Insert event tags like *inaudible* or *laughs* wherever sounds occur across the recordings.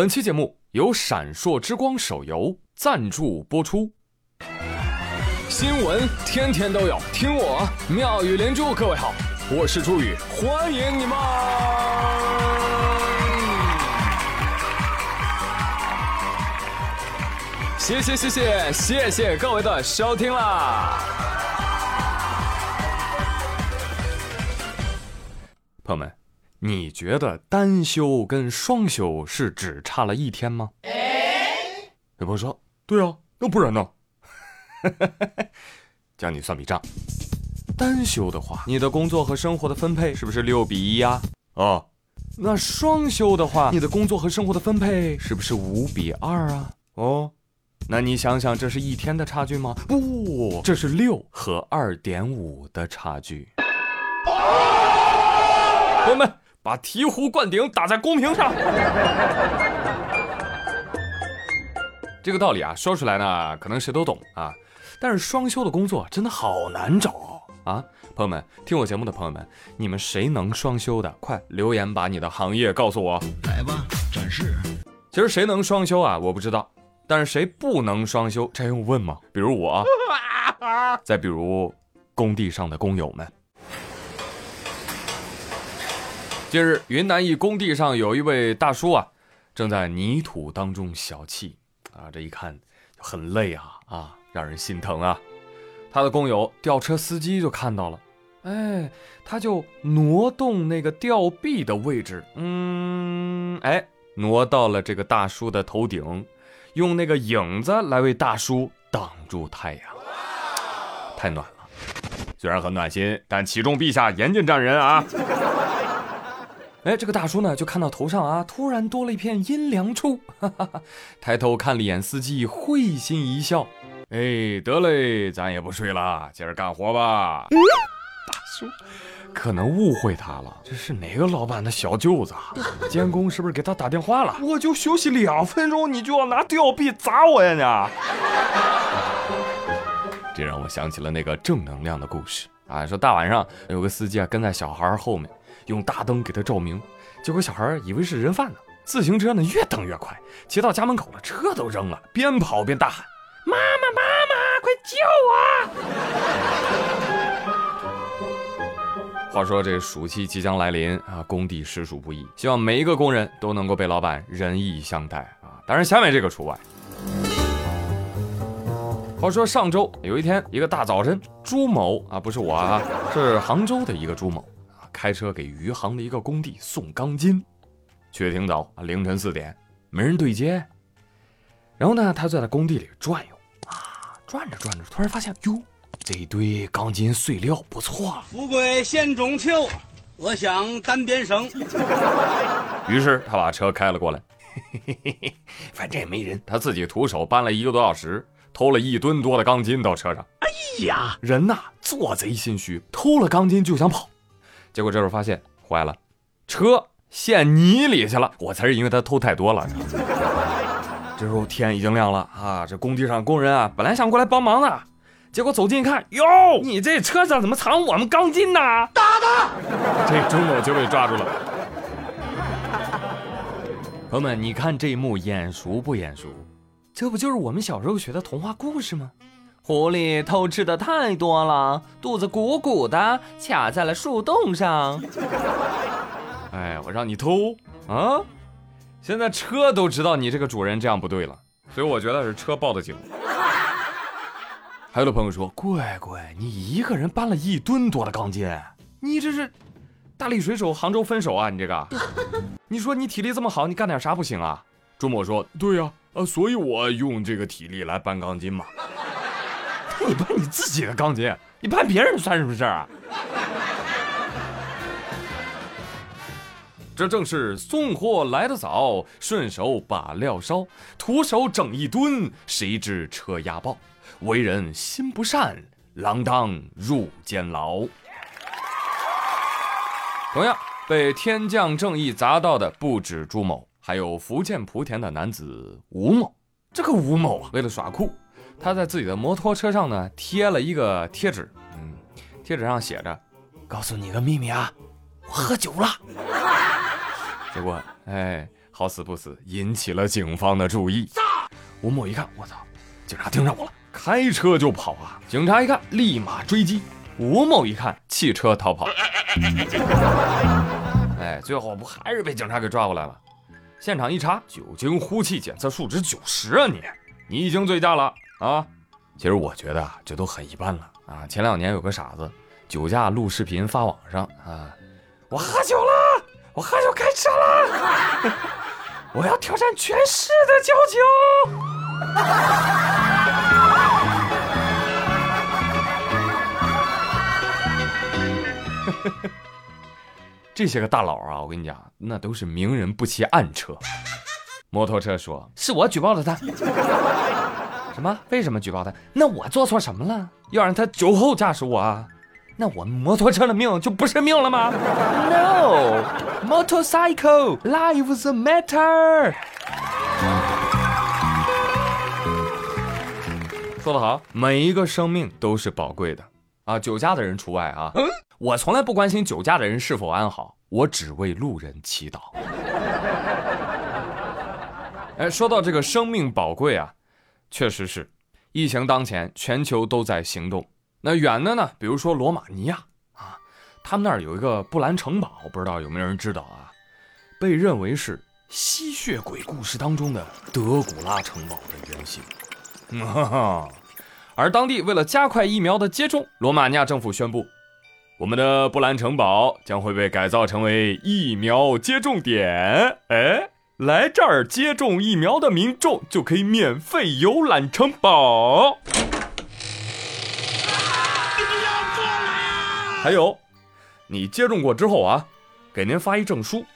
本期节目由闪烁之光手游赞助播出。新闻天天都有，听我妙语连珠。各位好，我是朱宇，欢迎你们！谢谢谢谢谢谢各位的收听啦！朋友们，你觉得单休跟双休是只差了一天吗？有朋友说，对啊，那不然呢？*laughs* 教你算笔账，单休的话，你的工作和生活的分配是不是六比一呀？哦，那双休的话，你的工作和生活的分配是不是五比二啊？哦，那你想想，这是一天的差距吗？不，这是六和二点五的差距。朋友们，把醍醐灌顶打在公屏上。*laughs* 这个道理啊，说出来呢，可能谁都懂啊。但是双休的工作真的好难找啊！朋友们，听我节目的朋友们，你们谁能双休的，快留言把你的行业告诉我。来吧，展示。其实谁能双休啊？我不知道。但是谁不能双休？这用问吗？比如我，*laughs* 再比如工地上的工友们。近日，云南一工地上有一位大叔啊，正在泥土当中小憩啊，这一看就很累啊啊，让人心疼啊。他的工友吊车司机就看到了，哎，他就挪动那个吊臂的位置，嗯，哎，挪到了这个大叔的头顶，用那个影子来为大叔挡住太阳，太暖了。虽然很暖心，但启重陛下严禁站人啊。哎，这个大叔呢，就看到头上啊，突然多了一片阴凉处，哈哈哈，抬头看了一眼司机，会心一笑。哎，得嘞，咱也不睡了，接着干活吧。大叔可能误会他了，这是哪个老板的小舅子？监工是不是给他打电话了？我就休息两分钟，你就要拿吊臂砸我呀你！这让我想起了那个正能量的故事啊，说大晚上有个司机啊跟在小孩后面。用大灯给他照明，结果小孩以为是人贩子。自行车呢越蹬越快，骑到家门口了，车都扔了，边跑边大喊：“妈妈，妈妈，快救我！” *laughs* 话说这暑期即将来临啊，工地实属不易，希望每一个工人都能够被老板仁义相待啊。当然下面这个除外。话说上周有一天，一个大早晨，朱某啊，不是我啊，是杭州的一个朱某。开车给余杭的一个工地送钢筋，去的挺早啊，凌晨四点，没人对接。然后呢，他就在工地里转悠啊，转着转着，突然发现哟，这一堆钢筋碎料不错。富贵险中求，我想单边绳。*laughs* 于是他把车开了过来，*laughs* 反正也没人，他自己徒手搬了一个多小时，偷了一吨多的钢筋到车上。哎呀，人呐，做贼心虚，偷了钢筋就想跑。结果这时候发现坏了，车陷泥里去了。我才是因为他偷太多了。这时候天已经亮了啊！这工地上工人啊，本来想过来帮忙的，结果走近一看，哟，你这车上怎么藏我们钢筋呢？打他！这朱某就被抓住了。朋友们，你看这一幕眼熟不眼熟？这不就是我们小时候学的童话故事吗？狐狸偷吃的太多了，肚子鼓鼓的，卡在了树洞上。*laughs* 哎，我让你偷啊！现在车都知道你这个主人这样不对了，所以我觉得是车报的警。*laughs* 还有的朋友说：“乖乖，你一个人搬了一吨多的钢筋，你这是大力水手杭州分手啊？你这个，*laughs* 你说你体力这么好，你干点啥不行啊？”朱某说：“对呀，呃，所以我用这个体力来搬钢筋嘛。”你搬你自己的钢筋，你搬别人算什么事儿啊？这正是送货来得早，顺手把料烧，徒手整一吨，谁知车压爆，为人心不善，锒铛入监牢。同样被天降正义砸到的不止朱某，还有福建莆田的男子吴某。这个吴某啊，为了耍酷。他在自己的摩托车上呢贴了一个贴纸，嗯，贴纸上写着：“告诉你个秘密啊，我喝酒了。*laughs* ”结果，哎，好死不死引起了警方的注意。吴某一看，我操，警察盯上我了，开车就跑啊！警察一看，立马追击。吴某一看，弃车逃跑。*laughs* 哎，最后不还是被警察给抓过来了？现场一查，酒精呼气检测数值九十啊！你，你已经醉驾了啊！其实我觉得啊，这都很一般了啊。前两年有个傻子酒驾录视频发网上啊，我喝酒了，我喝酒开车了，*laughs* 我要挑战全市的交警。*laughs* 这些个大佬啊，我跟你讲，那都是明人不骑暗车。摩托车说：“是我举报的他。”什么？为什么举报他？那我做错什么了？要让他酒后驾驶我啊？那我摩托车的命就不是命了吗？*laughs* No，motorcycle lives matter。说得好，每一个生命都是宝贵的啊，酒驾的人除外啊。我从来不关心酒驾的人是否安好，我只为路人祈祷。*laughs* 哎，说到这个生命宝贵啊，确实是，疫情当前，全球都在行动。那远的呢，比如说罗马尼亚啊，他们那儿有一个布兰城堡，不知道有没有人知道啊？被认为是吸血鬼故事当中的德古拉城堡的原型。*laughs* 而当地为了加快疫苗的接种，罗马尼亚政府宣布，我们的布兰城堡将会被改造成为疫苗接种点。哎，来这儿接种疫苗的民众就可以免费游览城堡。还有，你接种过之后啊，给您发一证书，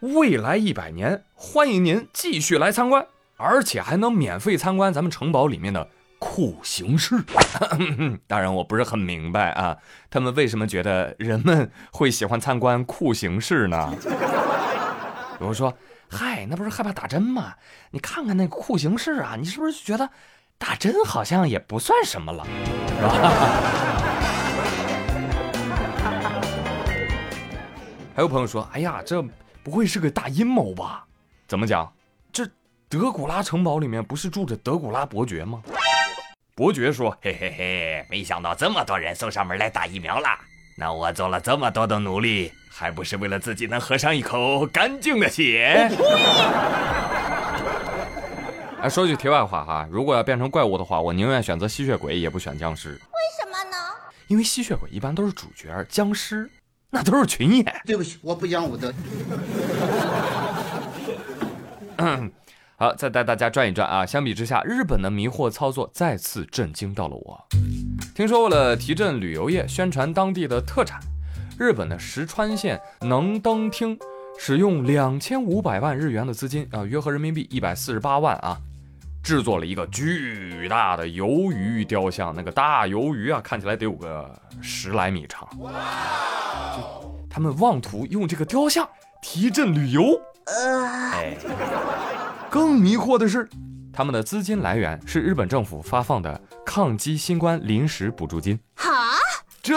未来一百年欢迎您继续来参观。而且还能免费参观咱们城堡里面的酷刑室。当然，我不是很明白啊，他们为什么觉得人们会喜欢参观酷刑室呢？比如说，嗨，那不是害怕打针吗？你看看那个酷刑室啊，你是不是觉得打针好像也不算什么了，是吧？*laughs* 还有朋友说，哎呀，这不会是个大阴谋吧？怎么讲？这德古拉城堡里面不是住着德古拉伯爵吗？伯爵说：“嘿嘿嘿，没想到这么多人送上门来打疫苗了。那我做了这么多的努力，还不是为了自己能喝上一口干净的血？”哎，说句题外话哈，如果要变成怪物的话，我宁愿选择吸血鬼，也不选僵尸。为什么呢？因为吸血鬼一般都是主角，僵尸那都是群演。对不起，我不讲武德。*laughs* 嗯。好，再带大家转一转啊！相比之下，日本的迷惑操作再次震惊到了我。听说为了提振旅游业，宣传当地的特产，日本的石川县能登町使用两千五百万日元的资金啊，约合人民币一百四十八万啊，制作了一个巨大的鱿鱼雕像。那个大鱿鱼啊，看起来得有个十来米长。就他们妄图用这个雕像提振旅游。哎。更迷惑的是，他们的资金来源是日本政府发放的抗击新冠临时补助金。哈，这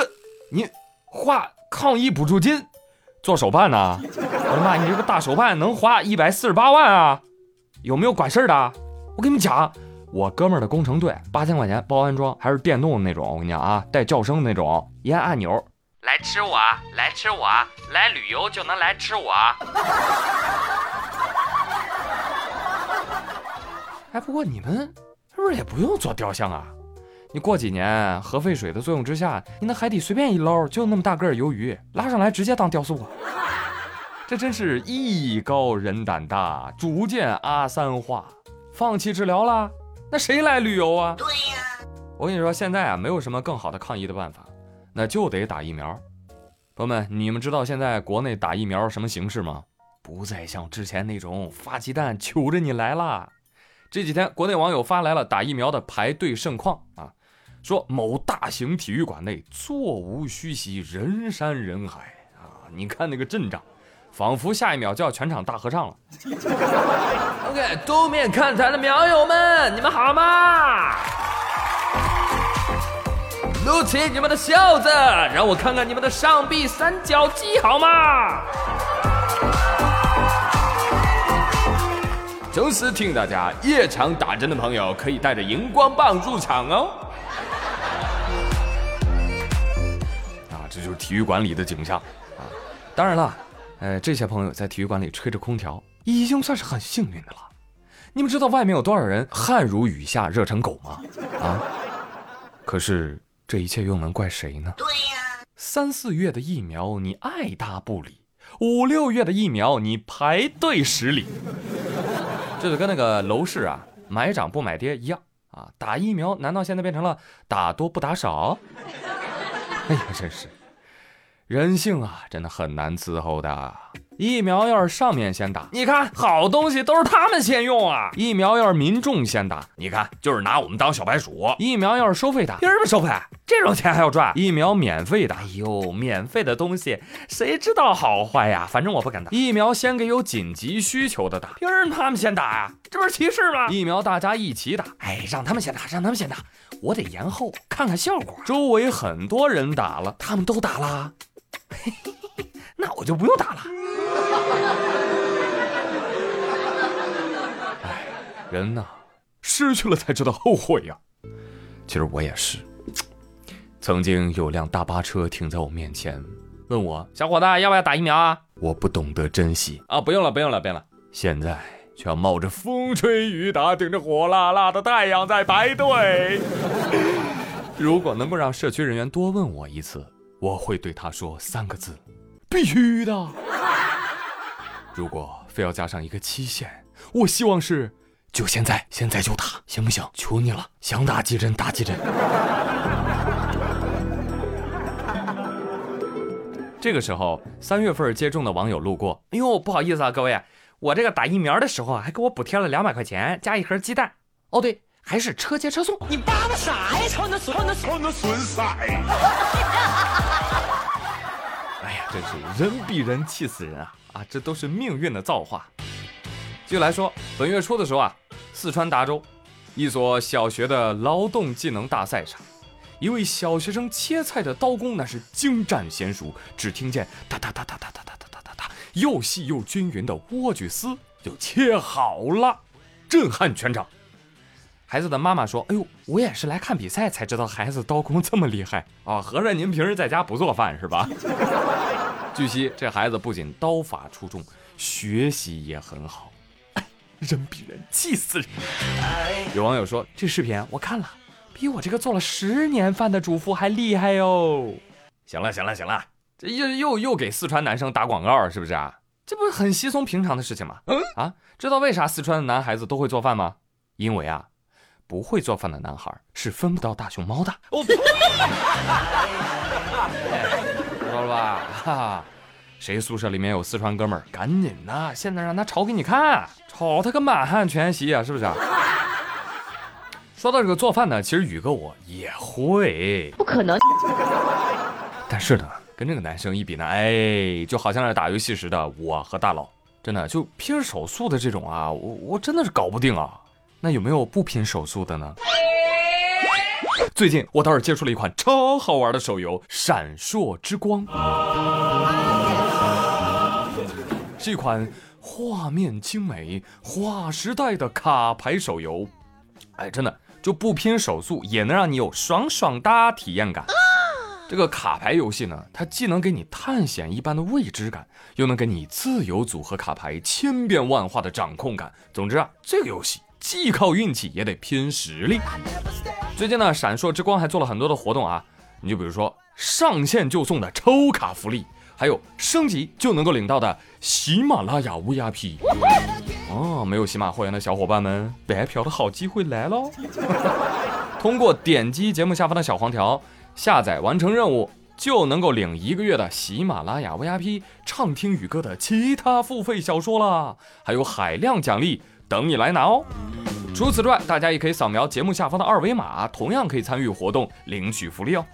你花抗疫补助金做手办呢？*laughs* 我的妈，你这个大手办能花一百四十八万啊？有没有管事儿的？我跟你们讲，我哥们儿的工程队八千块钱包安装，还是电动的那种。我跟你讲啊，带叫声的那种，一按按钮，来吃我，来吃我，来旅游就能来吃我。哎，不过你们是不是也不用做雕像啊？你过几年核废水的作用之下，你那海底随便一捞，就那么大个儿鱿鱼，拉上来直接当雕塑。这真是艺高人胆大，逐渐阿三化，放弃治疗了，那谁来旅游啊？对呀，我跟你说，现在啊，没有什么更好的抗疫的办法，那就得打疫苗。朋友们，你们知道现在国内打疫苗什么形式吗？不再像之前那种发鸡蛋求着你来了。这几天，国内网友发来了打疫苗的排队盛况啊，说某大型体育馆内座无虚席，人山人海啊！你看那个阵仗，仿佛下一秒就要全场大合唱了。*laughs* OK，东面看台的苗友们，你们好吗？撸起你们的袖子，让我看看你们的上臂三角肌好吗？同时提醒大家，夜场打针的朋友可以带着荧光棒入场哦。啊，这就是体育馆里的景象啊！当然了，呃，这些朋友在体育馆里吹着空调，已经算是很幸运的了。你们知道外面有多少人汗如雨下，热成狗吗？啊！可是这一切又能怪谁呢？对呀，三四月的疫苗你爱搭不理，五六月的疫苗你排队十里，这就跟那个楼市啊买涨不买跌一样啊！打疫苗难道现在变成了打多不打少？哎呀，真是人性啊，真的很难伺候的。疫苗要是上面先打，你看好东西都是他们先用啊。疫苗要是民众先打，你看就是拿我们当小白鼠。疫苗要是收费打，凭什么收费？这种钱还要赚？疫苗免费打，哎呦，免费的东西谁知道好坏呀？反正我不敢打。疫苗先给有紧急需求的打，凭什么他们先打呀？这不是歧视吗？疫苗大家一起打，哎，让他们先打，让他们先打，我得延后看看效果。周围很多人打了，他们都打了，嘿嘿嘿，那我就不用打了。*laughs* 哎，人呐，失去了才知道后悔呀。其实我也是，曾经有辆大巴车停在我面前，问我小伙子要不要打疫苗啊？我不懂得珍惜啊，不用了，不用了，不用了。现在却要冒着风吹雨打，顶着火辣辣的太阳在排队。*laughs* 如果能够让社区人员多问我一次，我会对他说三个字：必须的。如果非要加上一个期限，我希望是就现在，现在就打，行不行？求你了，想打几针打几针。这个时候，三月份接种的网友路过，哎呦，不好意思啊，各位，我这个打疫苗的时候还给我补贴了两百块钱，加一盒鸡蛋。哦，对，还是车接车送。你叭叭啥呀？穿的穿的穿的损色。真是人比人气死人啊！啊，这都是命运的造化。继续来说，本月初的时候啊，四川达州一所小学的劳动技能大赛上，一位小学生切菜的刀工那是精湛娴熟，只听见哒哒哒哒哒哒哒哒哒哒哒，又细又均匀的莴苣丝就切好了，震撼全场。孩子的妈妈说：“哎呦，我也是来看比赛才知道孩子刀工这么厉害啊！合着您平时在家不做饭是吧？” *laughs* 据悉，这孩子不仅刀法出众，学习也很好。人比人气死人。有网友说：“这视频我看了，比我这个做了十年饭的主妇还厉害哟！”行了行了行了，这又又又给四川男生打广告是不是啊？这不是很稀松平常的事情吗？嗯啊，知道为啥四川的男孩子都会做饭吗？因为啊。不会做饭的男孩是分不到大熊猫的。哦，知道 *laughs* 了吧？哈，谁宿舍里面有四川哥们儿，赶紧的，现在让他炒给你看，炒他个满汉全席啊，是不是？*laughs* 说到这个做饭呢，其实宇哥我也会。不可能。但是呢，跟这个男生一比呢，哎，就好像是打游戏时的我和大佬，真的就拼手速的这种啊，我我真的是搞不定啊。那有没有不拼手速的呢？最近我倒是接触了一款超好玩的手游《闪烁之光》，是一款画面精美、划时代的卡牌手游。哎，真的就不拼手速也能让你有爽爽哒体验感。这个卡牌游戏呢，它既能给你探险一般的未知感，又能给你自由组合卡牌、千变万化的掌控感。总之啊，这个游戏。既靠运气也得拼实力。最近呢，闪烁之光还做了很多的活动啊，你就比如说上线就送的抽卡福利，还有升级就能够领到的喜马拉雅 VIP。哦，没有喜马会员的小伙伴们，白嫖的好机会来喽！通过点击节目下方的小黄条下载完成任务，就能够领一个月的喜马拉雅 VIP，畅听宇哥的其他付费小说啦，还有海量奖励。等你来拿哦！除此之外，大家也可以扫描节目下方的二维码，同样可以参与活动领取福利哦。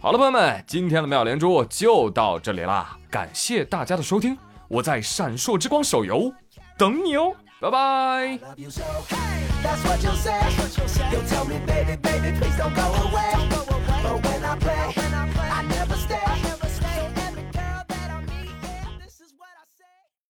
好了，朋友们，今天的妙连珠就到这里啦，感谢大家的收听，我在闪烁之光手游等你哦，拜拜。I never stay.